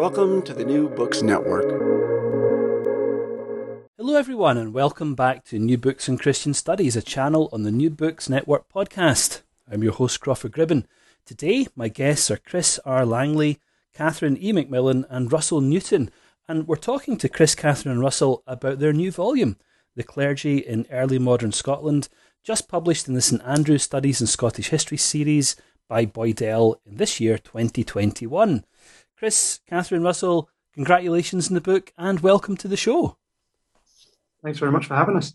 Welcome to the New Books Network. Hello, everyone, and welcome back to New Books and Christian Studies, a channel on the New Books Network podcast. I'm your host, Crawford Gribben. Today, my guests are Chris R. Langley, Catherine E. McMillan, and Russell Newton, and we're talking to Chris, Catherine, and Russell about their new volume, The Clergy in Early Modern Scotland, just published in the St Andrews Studies in Scottish History series by Boydell in this year, 2021. Chris, Catherine, Russell, congratulations on the book and welcome to the show. Thanks very much for having us.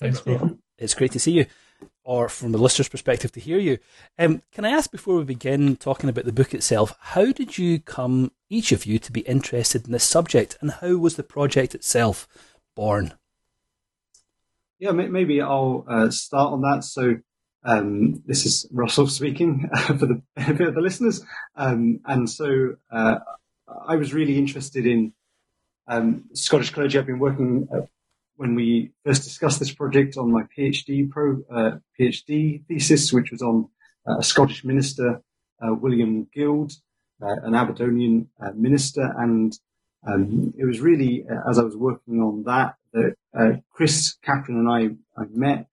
Thanks, Crawford. It's great to see you, or from the listener's perspective, to hear you. Um, can I ask before we begin talking about the book itself, how did you come, each of you, to be interested in this subject, and how was the project itself born? Yeah, maybe I'll uh, start on that. So, um, this is Russell speaking for the benefit of the listeners. Um, and so uh, I was really interested in um, Scottish clergy. I've been working uh, when we first discussed this project on my PhD pro uh, PhD thesis, which was on uh, a Scottish minister, uh, William Guild, an Aberdonian minister, and um, it was really as I was working on that that Chris, Catherine, and I, I met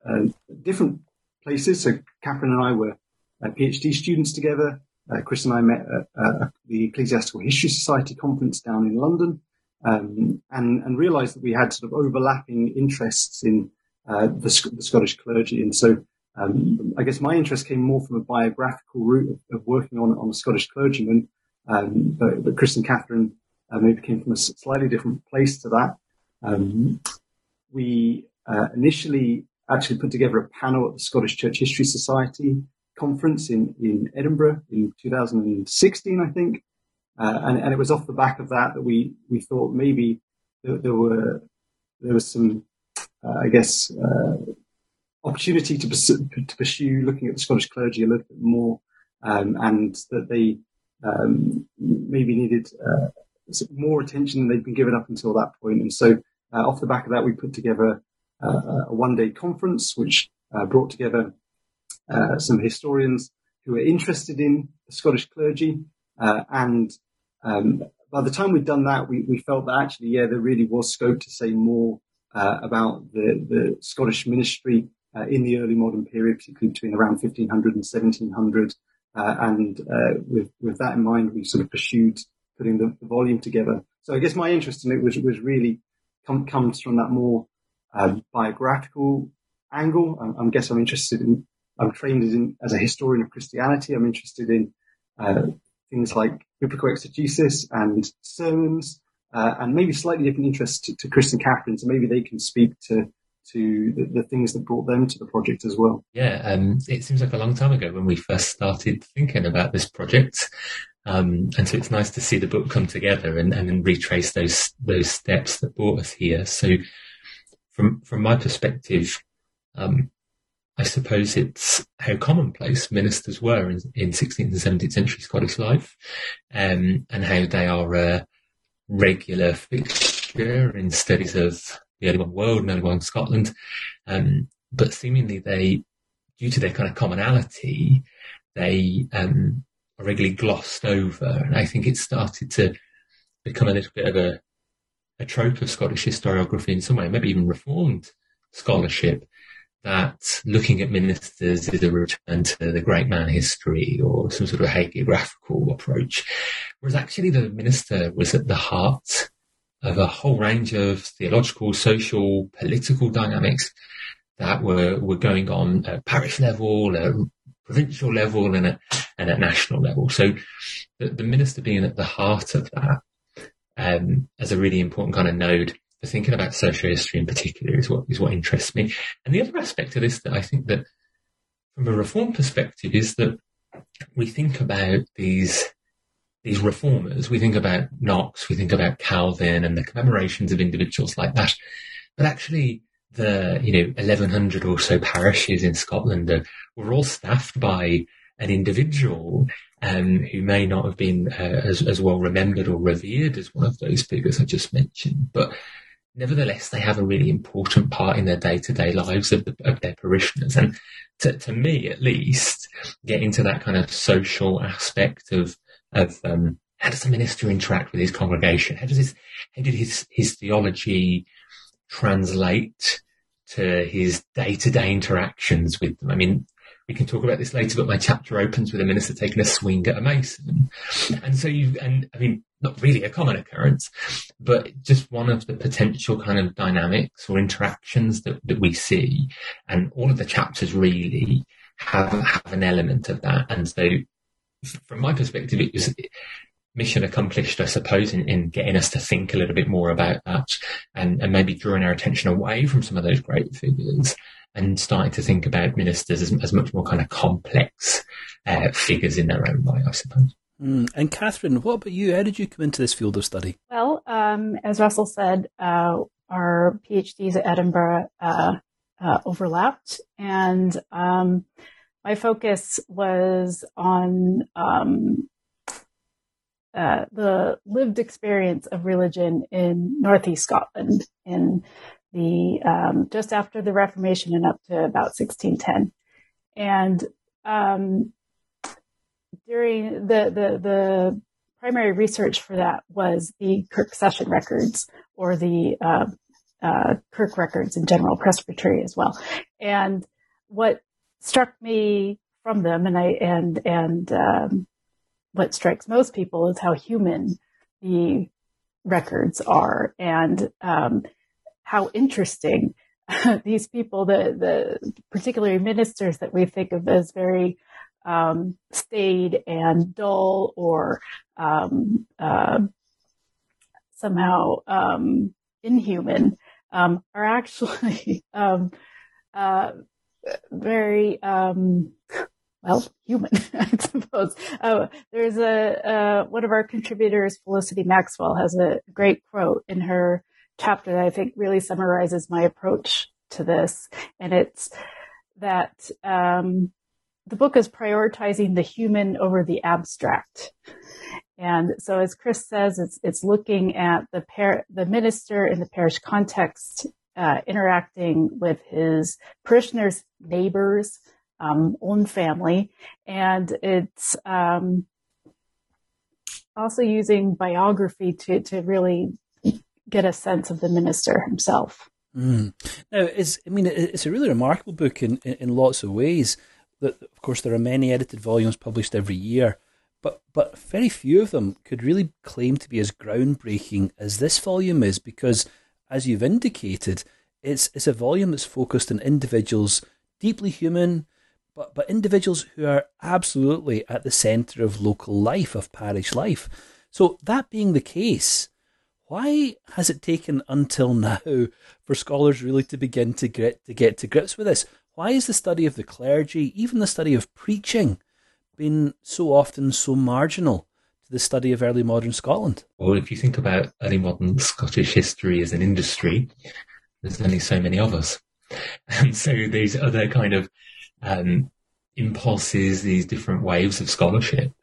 different places. So Catherine and I were uh, PhD students together. Uh, Chris and I met at the Ecclesiastical History Society conference down in London, um, and, and realised that we had sort of overlapping interests in uh, the, the, Scottish clergy. And so, um, I guess my interest came more from a biographical route of, of working on on a Scottish clergyman. Um, but, but, Chris and Catherine uh, maybe came from a slightly different place to that. Um, we uh, initially actually put together a panel at the Scottish Church History Society conference in, in Edinburgh in 2016, I think. Uh, and, and, it was off the back of that that we, we thought maybe there, there were, there was some, uh, I guess, uh, opportunity to pursue, to pursue looking at the Scottish clergy a little bit more, um, and that they um, maybe needed uh, more attention than they'd been given up until that point. And so, uh, off the back of that, we put together a one day conference which uh, brought together uh, some historians who were interested in the Scottish clergy. and um, by the time we'd done that, we, we felt that actually, yeah, there really was scope to say more about the, the Scottish ministry uh, in the early modern period, particularly between around 1500 and 1700. Uh, and uh, with, with that in mind, we sort of pursued putting the, the, volume together. So I guess my interest in it was, was really com- comes from that more um, biographical angle. I, I guess I'm interested in, I'm trained in, as a historian of Christianity. I'm interested in uh, things like biblical exegesis and sermons, uh, and maybe slightly different interests to, to Chris and Catherine. So maybe they can speak to to the, the, things that brought them to the project as well. Yeah, um, it seems like a long time ago when we first started thinking about this project. Um, and so it's nice to see the book come together and, and retrace those those steps that brought us here. So from from my perspective, um, I suppose it's how commonplace ministers were in, in 16th and 17th century Scottish life, um, and how they are a regular fixture in studies of the early modern world and early modern Scotland. Um, but seemingly they, due to their kind of commonality, they um, are regularly glossed over, and I think it started to become a little bit of a a trope of Scottish historiography in some way, maybe even reformed scholarship, that looking at ministers is a return to the great man history or some sort of hagiographical approach. Whereas actually the minister was at the heart of a whole range of theological, social, political dynamics that were, were going on at parish level, at provincial level and at, and at national level. So the, the minister being at the heart of that um, as a really important kind of node for thinking about social history in particular is what is what interests me. And the other aspect of this that I think that from a reform perspective is that we think about these these reformers, we think about Knox, we think about Calvin and the commemorations of individuals like that. But actually, the, you know, 1100 or so parishes in Scotland are, were all staffed by an individual um, who may not have been uh, as, as well remembered or revered as one of those figures I just mentioned, but nevertheless, they have a really important part in their day to day lives of, the, of, their parishioners. And to, to, me, at least, get into that kind of social aspect of, of, um, how does a minister interact with his congregation? How does his, how did his, his theology translate to his day to day interactions with them? I mean, we can talk about this later, but my chapter opens with a minister taking a swing at a mason. And so you, and I mean, not really a common occurrence, but just one of the potential kind of dynamics or interactions that, that we see. And all of the chapters really have, have an element of that. And so from my perspective, it was mission accomplished, I suppose, in, in getting us to think a little bit more about that and, and maybe drawing our attention away from some of those great figures and starting to think about ministers as, as much more kind of complex uh, figures in their own right, I suppose. Mm. And Catherine, what about you? How did you come into this field of study? Well, um, as Russell said, uh, our PhDs at Edinburgh uh, uh, overlapped, and um, my focus was on um, uh, the lived experience of religion in Northeast Scotland in the um, just after the Reformation and up to about 1610. And um, during the, the the primary research for that was the Kirk session records or the uh, uh, Kirk records in general, Presbytery as well. And what struck me from them, and I and and um, what strikes most people is how human the records are, and um, how interesting these people, the, the particularly ministers that we think of as very um, staid and dull or um, uh, somehow um, inhuman, um, are actually um, uh, very um, well, human, I suppose. Uh, there's a uh, one of our contributors, Felicity Maxwell, has a great quote in her chapter that I think really summarizes my approach to this. And it's that um, the book is prioritizing the human over the abstract. And so, as Chris says, it's it's looking at the par- the minister in the parish context, uh, interacting with his parishioners' neighbors, um, own family, and it's um, also using biography to to really get a sense of the minister himself. Mm. Now, it's, I mean, it's a really remarkable book in, in, in, lots of ways. That, of course, there are many edited volumes published every year, but but very few of them could really claim to be as groundbreaking as this volume is, because, as you've indicated, it's it's a volume that's focused on individuals deeply human, but but individuals who are absolutely at the centre of local life, of parish life. So that being the case, why has it taken until now for scholars really to begin to get to get to grips with this? Why is the study of the clergy, even the study of preaching, been so often so marginal to the study of early modern Scotland? Well, if you think about early modern Scottish history as an industry, there's only so many of us. And so these other kind of um, impulses, these different waves of scholarship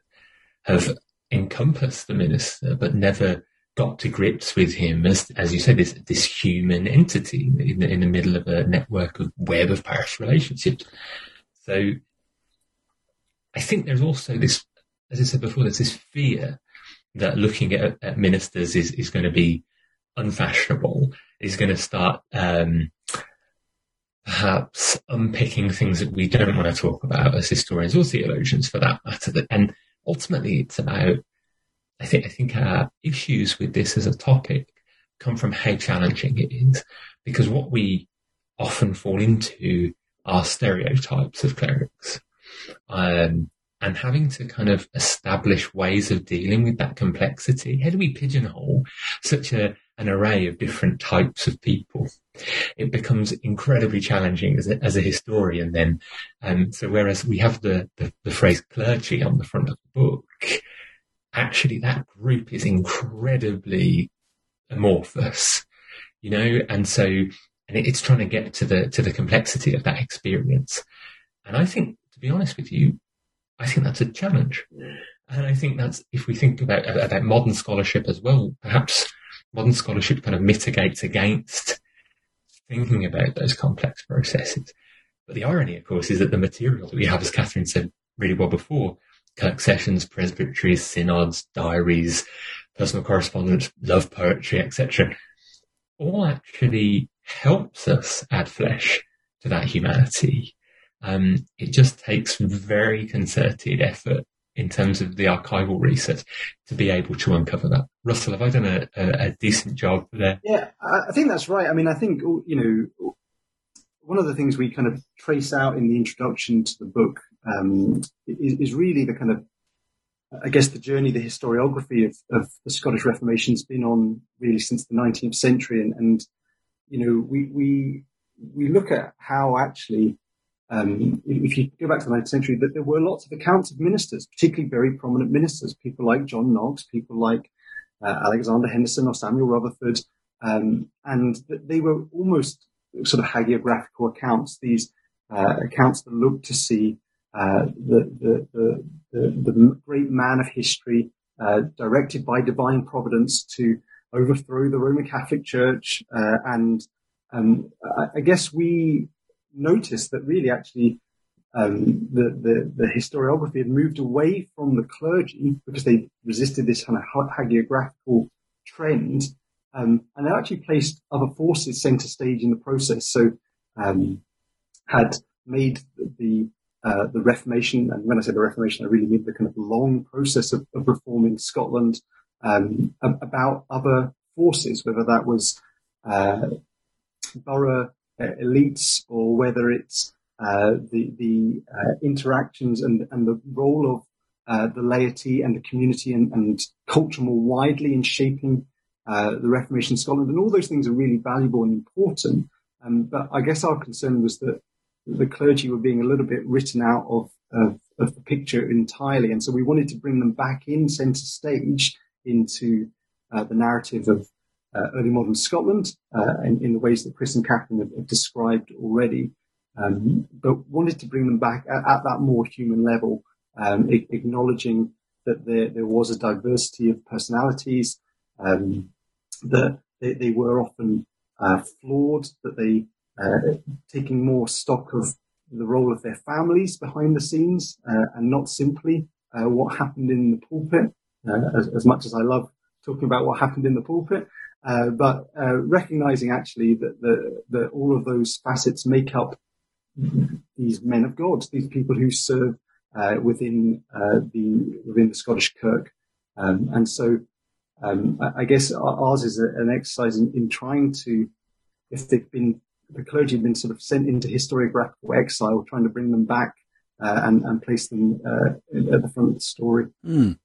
have encompassed the minister, but never got to grips with him as, as you said, this, this human entity in the, in the middle of a network of web of parish relationships. So I think there's also this, as I said before, there's this fear that looking at, at ministers is, is going to be unfashionable, is going to start, um, perhaps unpicking things that we don't want to talk about as historians or theologians for that matter. And ultimately it's about I think I think our issues with this as a topic come from how challenging it is, because what we often fall into are stereotypes of clerics, um, and having to kind of establish ways of dealing with that complexity. How do we pigeonhole such a an array of different types of people? It becomes incredibly challenging as a, as a historian. Then, um, so whereas we have the, the the phrase clergy on the front of the book actually that group is incredibly amorphous, you know, and so and it's trying to get to the to the complexity of that experience. And I think, to be honest with you, I think that's a challenge. And I think that's if we think about about modern scholarship as well, perhaps modern scholarship kind of mitigates against thinking about those complex processes. But the irony, of course, is that the material that we have, as Catherine said really well before, Kirk sessions, presbyteries, synods, diaries, personal correspondence, love poetry, etc., all actually helps us add flesh to that humanity. Um, it just takes very concerted effort in terms of the archival research to be able to uncover that. Russell, have I done a, a, a decent job there? Yeah, I think that's right. I mean, I think, you know, one of the things we kind of trace out in the introduction to the book um, is, is, really the kind of, I guess, the journey, the historiography of, of, the Scottish Reformation has been on really since the 19th century. And, and you know, we, we, we look at how actually um, if you go back to the 19th century, that there were lots of accounts of ministers, particularly very prominent ministers, people like John Knox, people like uh, Alexander Henderson or Samuel Rutherford, um, and they were almost sort of hagiographical accounts, these uh, accounts that looked to see the, the, the, the, great man of history uh, directed by divine providence to overthrow the Roman Catholic Church. Uh, and um, I guess we noticed that really actually um, the, the, the, historiography had moved away from the clergy because they resisted this kind of hagiographical trend, um, and they actually placed other forces center stage in the process. So, um, had made the uh, the Reformation, and when I say the Reformation, I really mean the kind of long process of, of reforming Scotland um, about other forces, whether that was uh, borough uh, elites or whether it's uh, the the uh, interactions and and the role of the laity and the community and, and, culture more widely in shaping the Reformation in Scotland, and all those things are really valuable and important. Um, but I guess our concern was that the clergy were being a little bit written out of, of, of the picture entirely, and so we wanted to bring them back in centre stage into uh, the narrative of uh, early modern Scotland uh, in, in, the ways that Chris and Catherine have, have described already, um, but wanted to bring them back at, at that more human level, um, acknowledging that there, there was a diversity of personalities, um, that they, they, were often uh, flawed, that they uh, taking more stock of the role of their families behind the scenes uh, and not simply uh, what happened in the pulpit. As, as much as I love talking about what happened in the pulpit, uh, but uh, recognizing actually that, the, that all of those facets make up these men of God, these people who serve uh, within uh, the within the Scottish Kirk, um, and so um, I guess ours is a, an exercise in, in, trying to, if they've been the clergy have been sort of sent into historiographical exile, trying to bring them back uh, and, and place them at the front of the story. Mm.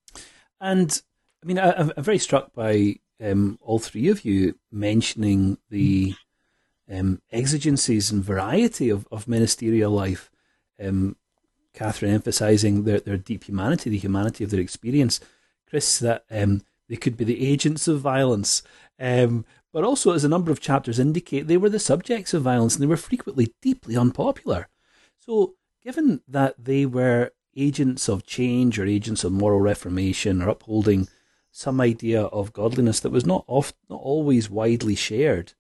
And I mean, I, I'm very struck by um, all three of you mentioning the um, exigencies and variety of, of ministerial life. Um, Catherine emphasising their, their deep humanity, the humanity of their experience. Chris, that um, they could be the agents of violence. Um, but also, as a number of chapters indicate, they were the subjects of violence and they were frequently deeply unpopular. So, given that they were agents of change or agents of moral reformation or upholding some idea of godliness that was not oft, not always widely shared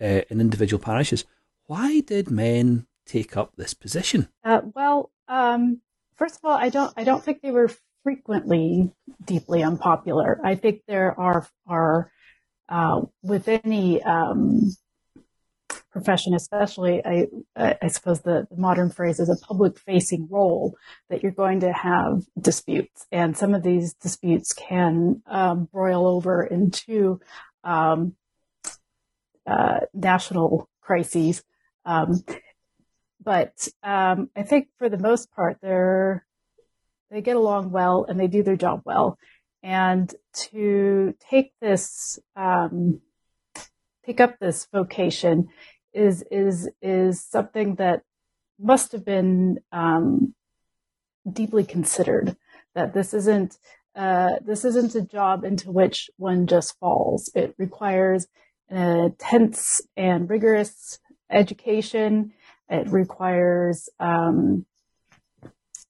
uh, in individual parishes. Why did men take up this position? Uh, well, um, first of all, I don't I don't think they were frequently deeply unpopular. I think there are are uh, with any um, profession, especially, I, I suppose the, the, modern phrase is a public facing role that you're going to have disputes. And some of these disputes can um, broil over into um, uh, national crises. Um, but um, I think for the most part, they're they get along well and they do their job well. And to take this, um, take up this vocation is is is something that must have been um, deeply considered. That this isn't uh, this isn't a job into which one just falls. It requires an intense and rigorous education. It requires um,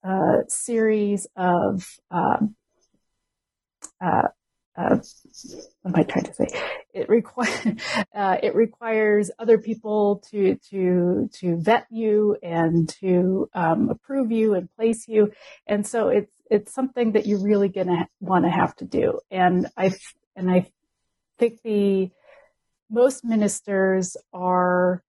a series of um, uh, uh, what am I trying to say? It requires uh, it requires other people to to to vet you and to um, approve you and place you, and so it's it's something that you're really going to want to have to do. And I and I think the most ministers are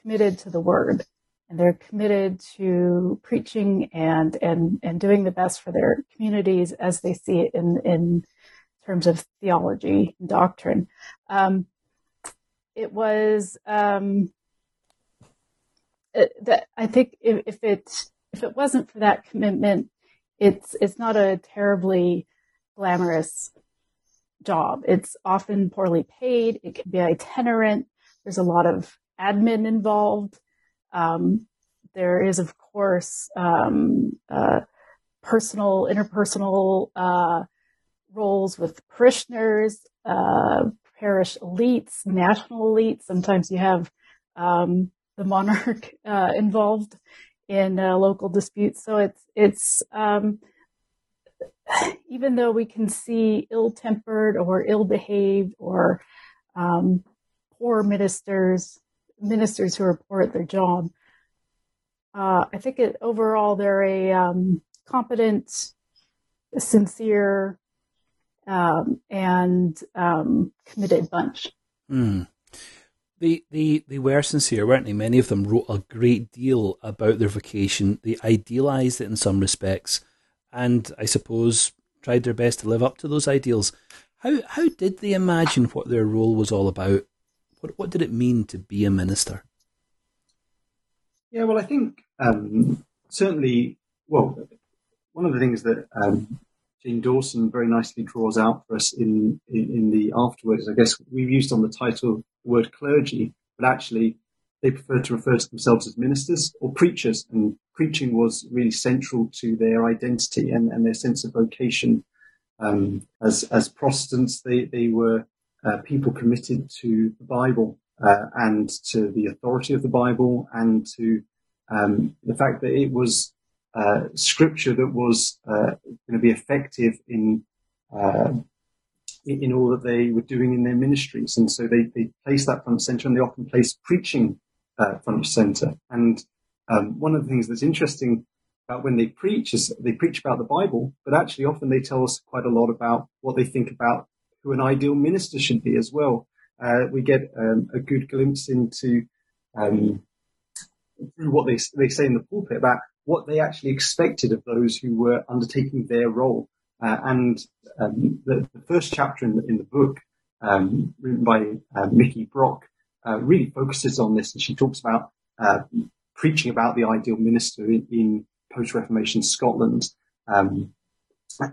committed to the word and they're committed to preaching and and and doing the best for their communities as they see it in in terms of theology and doctrine. Um, it was um, it, that I think if, if it if it wasn't for that commitment, it's it's not a terribly glamorous job. It's often poorly paid. It can be itinerant. There's a lot of admin involved. Um, there is, of course, um, uh, personal, interpersonal uh, roles with parishioners, uh, parish elites, national elites. Sometimes you have um, the monarch uh, involved in uh, local disputes. So it's it's um, even though we can see ill-tempered or ill-behaved or um, poor ministers, ministers who are poor at their job. Uh, I think it, overall they're a um, competent, sincere, um, and um, committed bunch. Mm. They, they, they were sincere, weren't they? Many of them wrote a great deal about their vocation. They idealized it in some respects, and I suppose tried their best to live up to those ideals. How how did they imagine what their role was all about? What what did it mean to be a minister? Yeah, well, I think um, certainly, well, one of the things that um, Jane Dawson very nicely draws out for us in, in, in the afterwards. I guess we've used on the title the word clergy, but actually they prefer to refer to themselves as ministers or preachers, and preaching was really central to their identity and, and their sense of vocation. Um, as as Protestants, they they were uh, people committed to the Bible uh, and to the authority of the Bible and to um, the fact that it was uh, scripture that was uh, going to be effective in, uh, in, all that they were doing in their ministries, and so they they place that front center, and they often place preaching uh, front center. And um, one of the things that's interesting about when they preach is they preach about the Bible, but actually often they tell us quite a lot about what they think about who an ideal minister should be as well. Uh, we get um, a good glimpse into um, through what they they say in the pulpit about what they actually expected of those who were undertaking their role. Uh, and um, the, the, first chapter in the, in the book, um, written by uh, Mickey Brock, uh, really focuses on this, and she talks about uh, preaching about the ideal minister in, in post-Reformation Scotland. Um,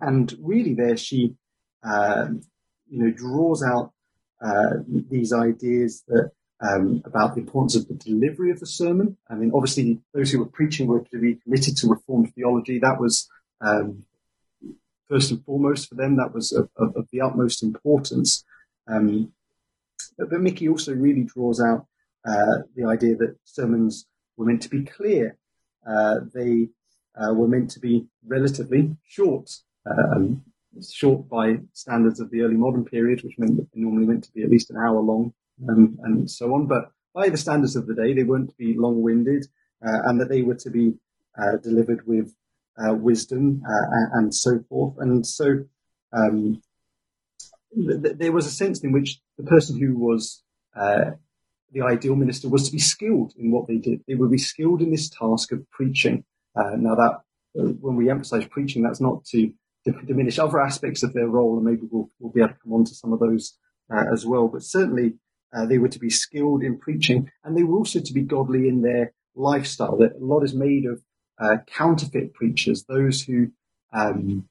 and really, there she, uh, you know, draws out uh, these ideas that um, about the importance of the delivery of the sermon. I mean, obviously, those who were preaching were to be committed to Reformed theology. That was um, first and foremost for them. That was of, of, of the utmost importance. Um, but, but, Mickey also really draws out uh, the idea that sermons were meant to be clear. Uh, they uh, were meant to be relatively short. Um, short by standards of the early modern period, which meant that they normally meant to be at least an hour long and, and so on. But by the standards of the day, they weren't to be long-winded, uh, and that they were to be uh, delivered with uh, wisdom uh, and so forth. And so um, th- there was a sense in which the person who was uh, the ideal minister was to be skilled in what they did. They would be skilled in this task of preaching. Uh, now that when we emphasize preaching, that's not to diminish other aspects of their role, and maybe we'll, we'll be able to come on to some of those as well. But certainly, uh, they were to be skilled in preaching, and they were also to be godly in their lifestyle. That a lot is made of uh, counterfeit preachers, those who um,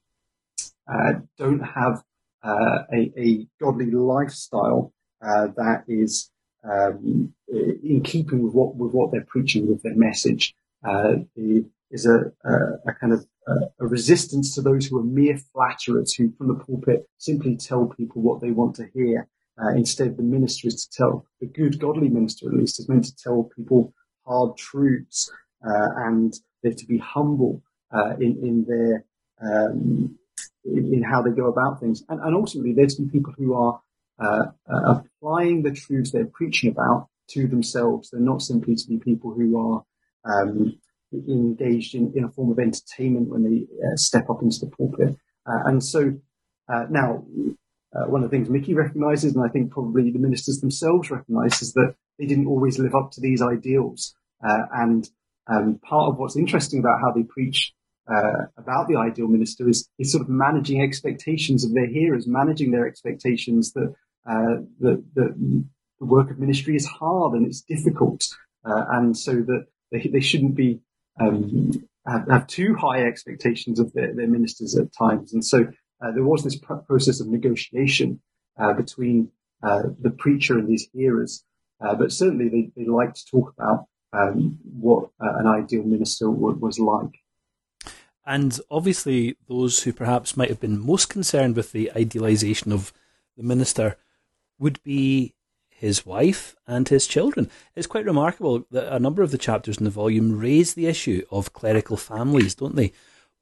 uh, don't have uh, a, a, godly lifestyle uh, that is um, in keeping with what with what they're preaching with their message. Uh, the is a, a, a kind of a, a, resistance to those who are mere flatterers who, from the pulpit, simply tell people what they want to hear. Uh, instead, the minister is to tell the good, godly minister, at least, is meant to tell people hard truths, uh, and they're to be humble uh, in in their um, in, in, how they go about things, and, and ultimately, there's some people who are uh, uh, applying the truths they're preaching about to themselves. They're not simply to be people who are um, engaged in, in a form of entertainment when they uh, step up into the pulpit. And so uh, now, uh, one of the things Mickey recognizes, and I think probably the ministers themselves recognize, is that they didn't always live up to these ideals. Uh, and um, part of what's interesting about how they preach uh, about the ideal minister is, is sort of managing expectations of their hearers, managing their expectations that, that the work of ministry is hard and it's difficult, uh, and so that they, they shouldn't be um, have, have, too high expectations of their, their ministers at times. And so uh, there was this pr- process of negotiation uh, between uh, the preacher and these hearers, uh, but certainly they, they like to talk about um, what an ideal minister w- was like. And obviously, those who perhaps might have been most concerned with the idealization of the minister would be his wife and his children. It's quite remarkable that a number of the chapters in the volume raise the issue of clerical families, don't they?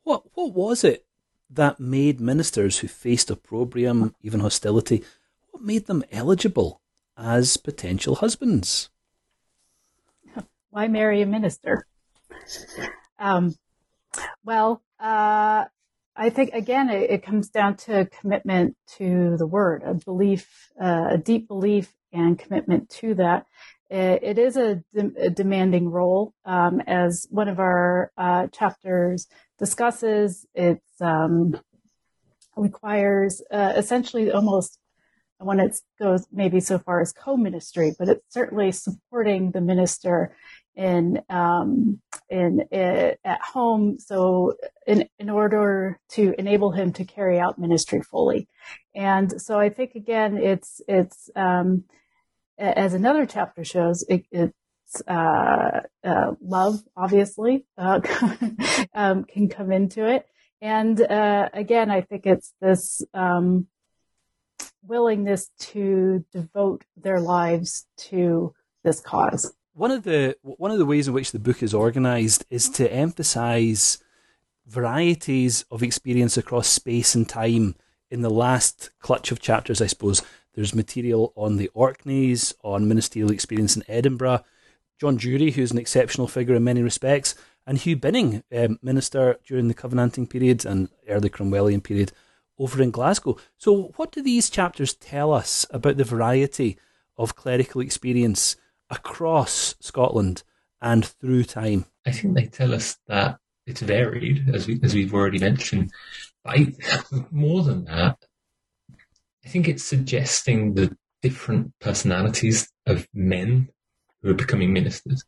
What what was it that made ministers who faced opprobrium, even hostility, what made them eligible as potential husbands? Why marry a minister? Um, well, uh, I think again, it, it, comes down to commitment to the word, a belief, uh, a deep belief and commitment to that. It, is a, de- a, demanding role, um, as one of our uh, chapters discusses. It um, requires uh, essentially almost when it goes maybe so far as co-ministry, but it's certainly supporting the minister in um, in, in at home. So in in order to enable him to carry out ministry fully, and so I think again it's it's um, as another chapter shows it, it's uh, uh, love obviously uh, um, can come into it, and uh, again I think it's this. Um, willingness to devote their lives to this cause one of the one of the ways in which the book is organized is to emphasize varieties of experience across space and time in the last clutch of chapters i suppose there's material on the orkneys on ministerial experience in edinburgh john Durie who's an exceptional figure in many respects and hugh binning um, minister during the covenanting period and early cromwellian period over in glasgow so what do these chapters tell us about the variety of clerical experience across Scotland and through time? I think they tell us that it's varied, as we as we've already mentioned. I, more than that, I think it's suggesting the different personalities of men who are becoming ministers.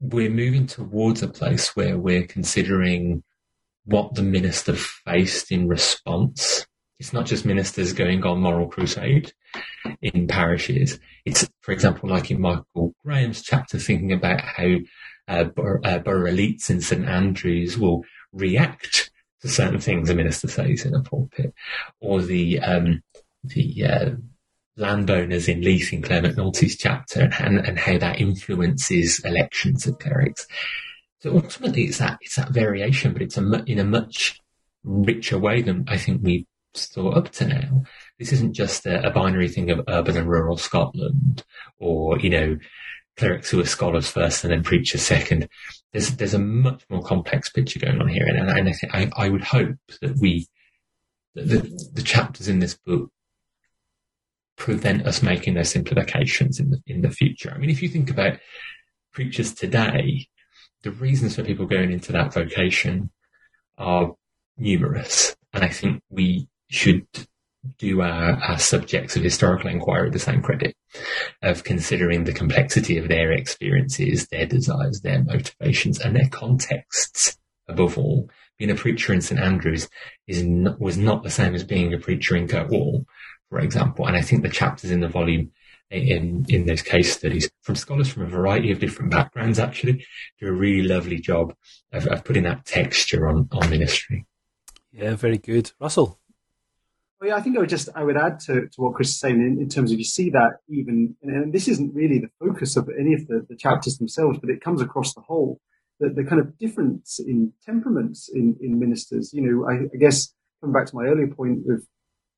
We're moving towards a place where we're considering what the minister faced in response it's not just ministers going on moral crusade in parishes. It's, for example, like in Michael Graham's chapter, thinking about how uh, uh, borough elites in St Andrews will react to certain things. A minister says in a pulpit, or the um, the uh, landowners in Leith in Clare McNulty's chapter, and, and how that influences elections of clerics. So ultimately, it's that it's that variation, but it's a in a much richer way than I think we so up to now, this isn't just a, a, binary thing of urban and rural Scotland, or you know, clerics who are scholars first and then preachers second. There's there's a much more complex picture going on here, and, and I, I, I would hope that we, that the, the chapters in this book, prevent us making those simplifications in the in the future. I mean, if you think about preachers today, the reasons for people going into that vocation are numerous, and I think we should do our, our subjects of historical inquiry the same credit of considering the complexity of their experiences, their desires, their motivations, and their contexts. Above all, being a preacher in St Andrews is not, was not the same as being a preacher in Kirkwall, for example. And I think the chapters in the volume eh, in in those case studies from scholars from a variety of different backgrounds. Actually, do a really lovely job of, of putting that texture on on ministry. Yeah, very good, Russell. Well, yeah, I think I would just I would add to, to what Chris is saying in, in terms of you see that even and this isn't really the focus of any of the, the chapters themselves, but it comes across the whole the, the kind of difference in temperaments in, in ministers. You know, I, I guess coming back to my earlier point of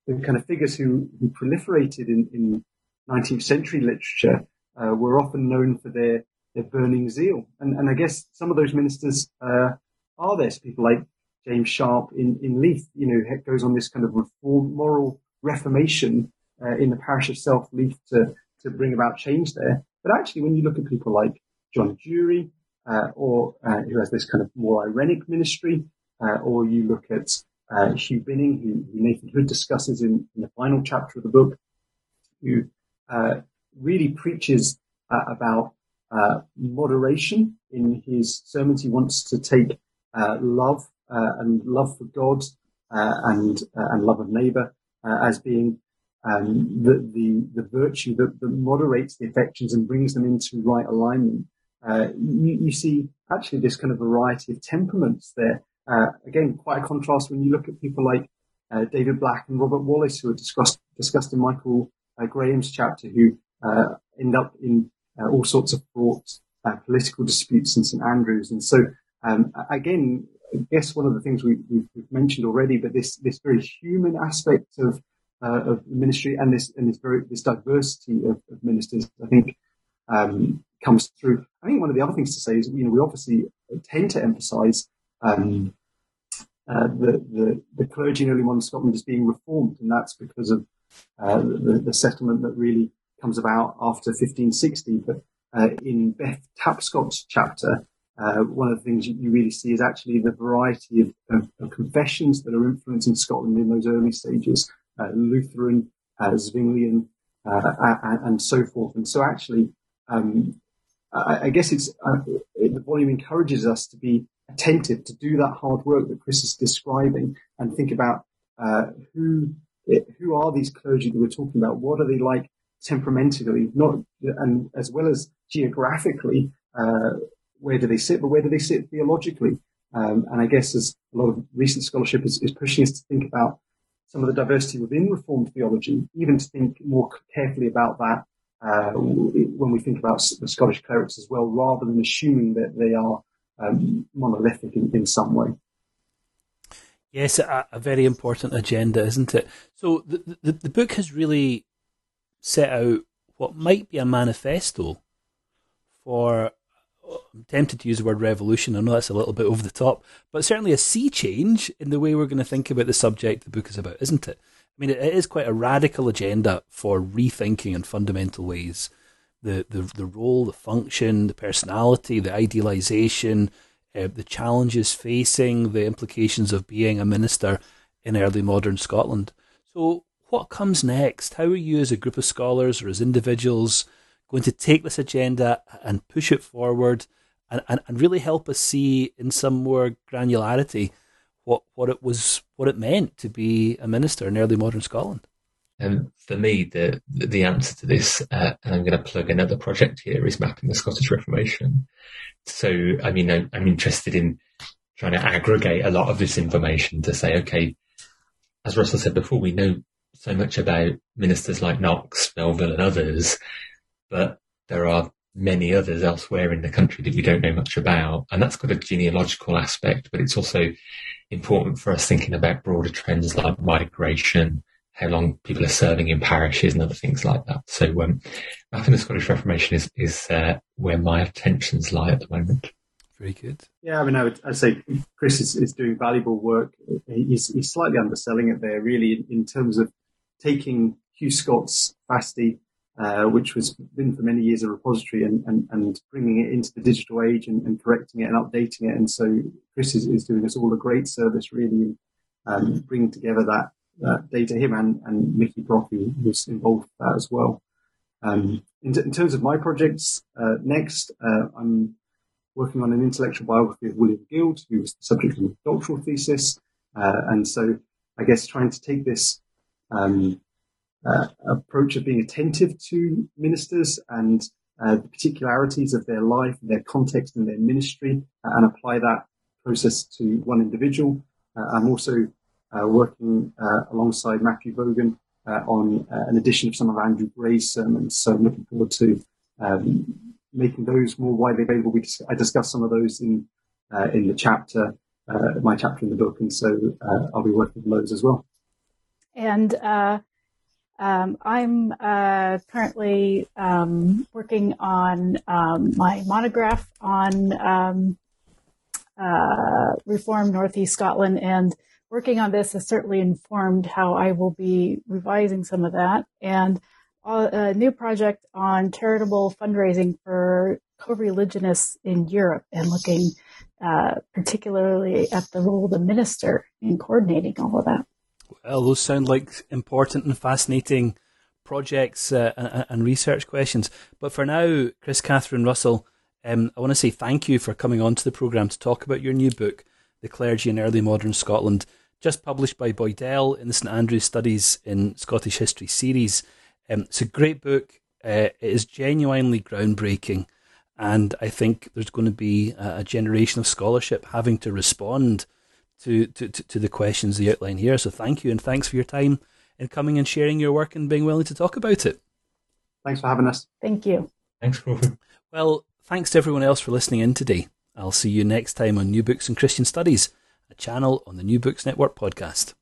the kind of figures who, who proliferated in, in 19th century literature uh, were often known for their, their burning zeal. And, and I guess some of those ministers uh, are this people like James Sharp in, in Leith, you know, goes on this kind of reform, moral reformation uh, in the parish of South Leith to, to bring about change there. But actually, when you look at people like John Durie, uh, or uh, who has this kind of more irenic ministry, uh, or you look at uh, Hugh Binning, who, who, Nathan Hood discusses in, in, the final chapter of the book, who uh, really preaches about moderation in his sermons. He wants to take love and love for God and and love of neighbour as being um, the, the, the virtue that, that, moderates the affections and brings them into right alignment. Uh, you, you, see actually this kind of variety of temperaments there. Uh, again, quite a contrast when you look at people like uh, David Black and Robert Wallace, who are discussed, discussed in Michael uh, Graham's chapter, who uh, end up in all sorts of fraught political disputes in St Andrews. And so, um, again, I guess one of the things we, have mentioned already, but this this very human aspect of uh, of ministry and this and this very this diversity of, of ministers, I think um, comes through. I think one of the other things to say is, you know, we obviously tend to emphasise um, uh, the, the, the clergy in early modern Scotland as being reformed, and that's because of uh, the, the, settlement that really comes about after 1560. But uh, in Beth Tapscott's chapter, uh, one of the things you really see is actually the variety of, of, of confessions that are influencing Scotland in those early stages, uh, Lutheran, uh, Zwinglian, and, and so forth. And so actually, um, I, I, guess it's uh, it, the volume encourages us to be attentive to do that hard work that Chris is describing and think about uh, who who are these clergy that we're talking about? What are they like temperamentally? Not and as well as geographically, uh, where do they sit? But where do they sit theologically? Um, and I guess as a lot of recent scholarship is, is pushing us to think about some of the diversity within Reformed theology, even to think more carefully about that uh, when we think about the Scottish clerics as well, rather than assuming that they are um, monolithic in, in some way. Yes, a, a, very important agenda, isn't it? So the, the, the book has really set out what might be a manifesto for. I'm tempted to use the word revolution. I know that's a little bit over the top, but certainly a sea change in the way we're going to think about the subject the book is about, isn't it? I mean, it is quite a radical agenda for rethinking in fundamental ways the, the, the role, the function, the personality, the idealization, uh, the challenges facing, the implications of being a minister in early modern Scotland. So, what comes next? How are you, as a group of scholars or as individuals, going to take this agenda and push it forward and, and, and really help us see in some more granularity what, what it was, what it meant to be a minister in early modern Scotland? And for me, the the answer to this, uh, and I'm going to plug another project here, is mapping the Scottish Reformation. So, I mean, I'm, I'm interested in trying to aggregate a lot of this information to say, okay, as Russell said before, we know so much about ministers like Knox, Melville, and others, but there are many others elsewhere in the country that we don't know much about. And that's got a genealogical aspect, but it's also important for us thinking about broader trends like migration, how long people are serving in parishes and other things like that. So um, I think the Scottish Reformation is is uh, where my attentions lie at the moment. Very good. Yeah, I mean, I would I'd say Chris is, is doing valuable work. He's, he's slightly underselling it there, really, in, in terms of taking Hew Scott's Fasti, uh, which was been for many years a repository, and, and, and bringing it into the digital age and, and correcting it and updating it. And so Chris is, is doing us all a great service, really, um, bringing together that uh, data him and, and Mickey Brock, who was involved with that as well. Um, in, in, terms of my projects, uh, next, uh, I'm working on an intellectual biography of William Guild, who was the subject of my doctoral thesis. Uh, and so I guess trying to take this um, approach of being attentive to ministers and uh, the particularities of their life, their context, and their ministry, uh, and apply that process to one individual. Uh, I'm also uh, working alongside Matthew Vogan on an edition of some of Andrew Gray's sermons, so I'm looking forward to um, making those more widely available. We dis- I discussed some of those in in the chapter, my chapter in the book, and so I'll be working on those as well. And um, I'm uh, currently um, working on um, my monograph on um, uh, Reform Northeast Scotland, and working on this has certainly informed how I will be revising some of that. And a new project on charitable fundraising for co-religionists in Europe, and looking uh, particularly at the role of the minister in coordinating all of that. Well, those sound like important and fascinating projects uh, and, and, research questions. But for now, Chris Catherine Russell, um, I want to say thank you for coming on to the programme to talk about your new book, The Clergy in Early Modern Scotland, just published by Boydell in the St Andrews Studies in Scottish History series. Um, it's a great book. Uh, it is genuinely groundbreaking. And I think there's going to be a generation of scholarship having to respond to, to, to the questions you outline here. So thank you, and thanks for your time in coming and sharing your work and being willing to talk about it. Thanks for having us. Thank you. Thanks, Crawford. Well, thanks to everyone else for listening in today. I'll see you next time on New Books and Christian Studies, a channel on the New Books Network podcast.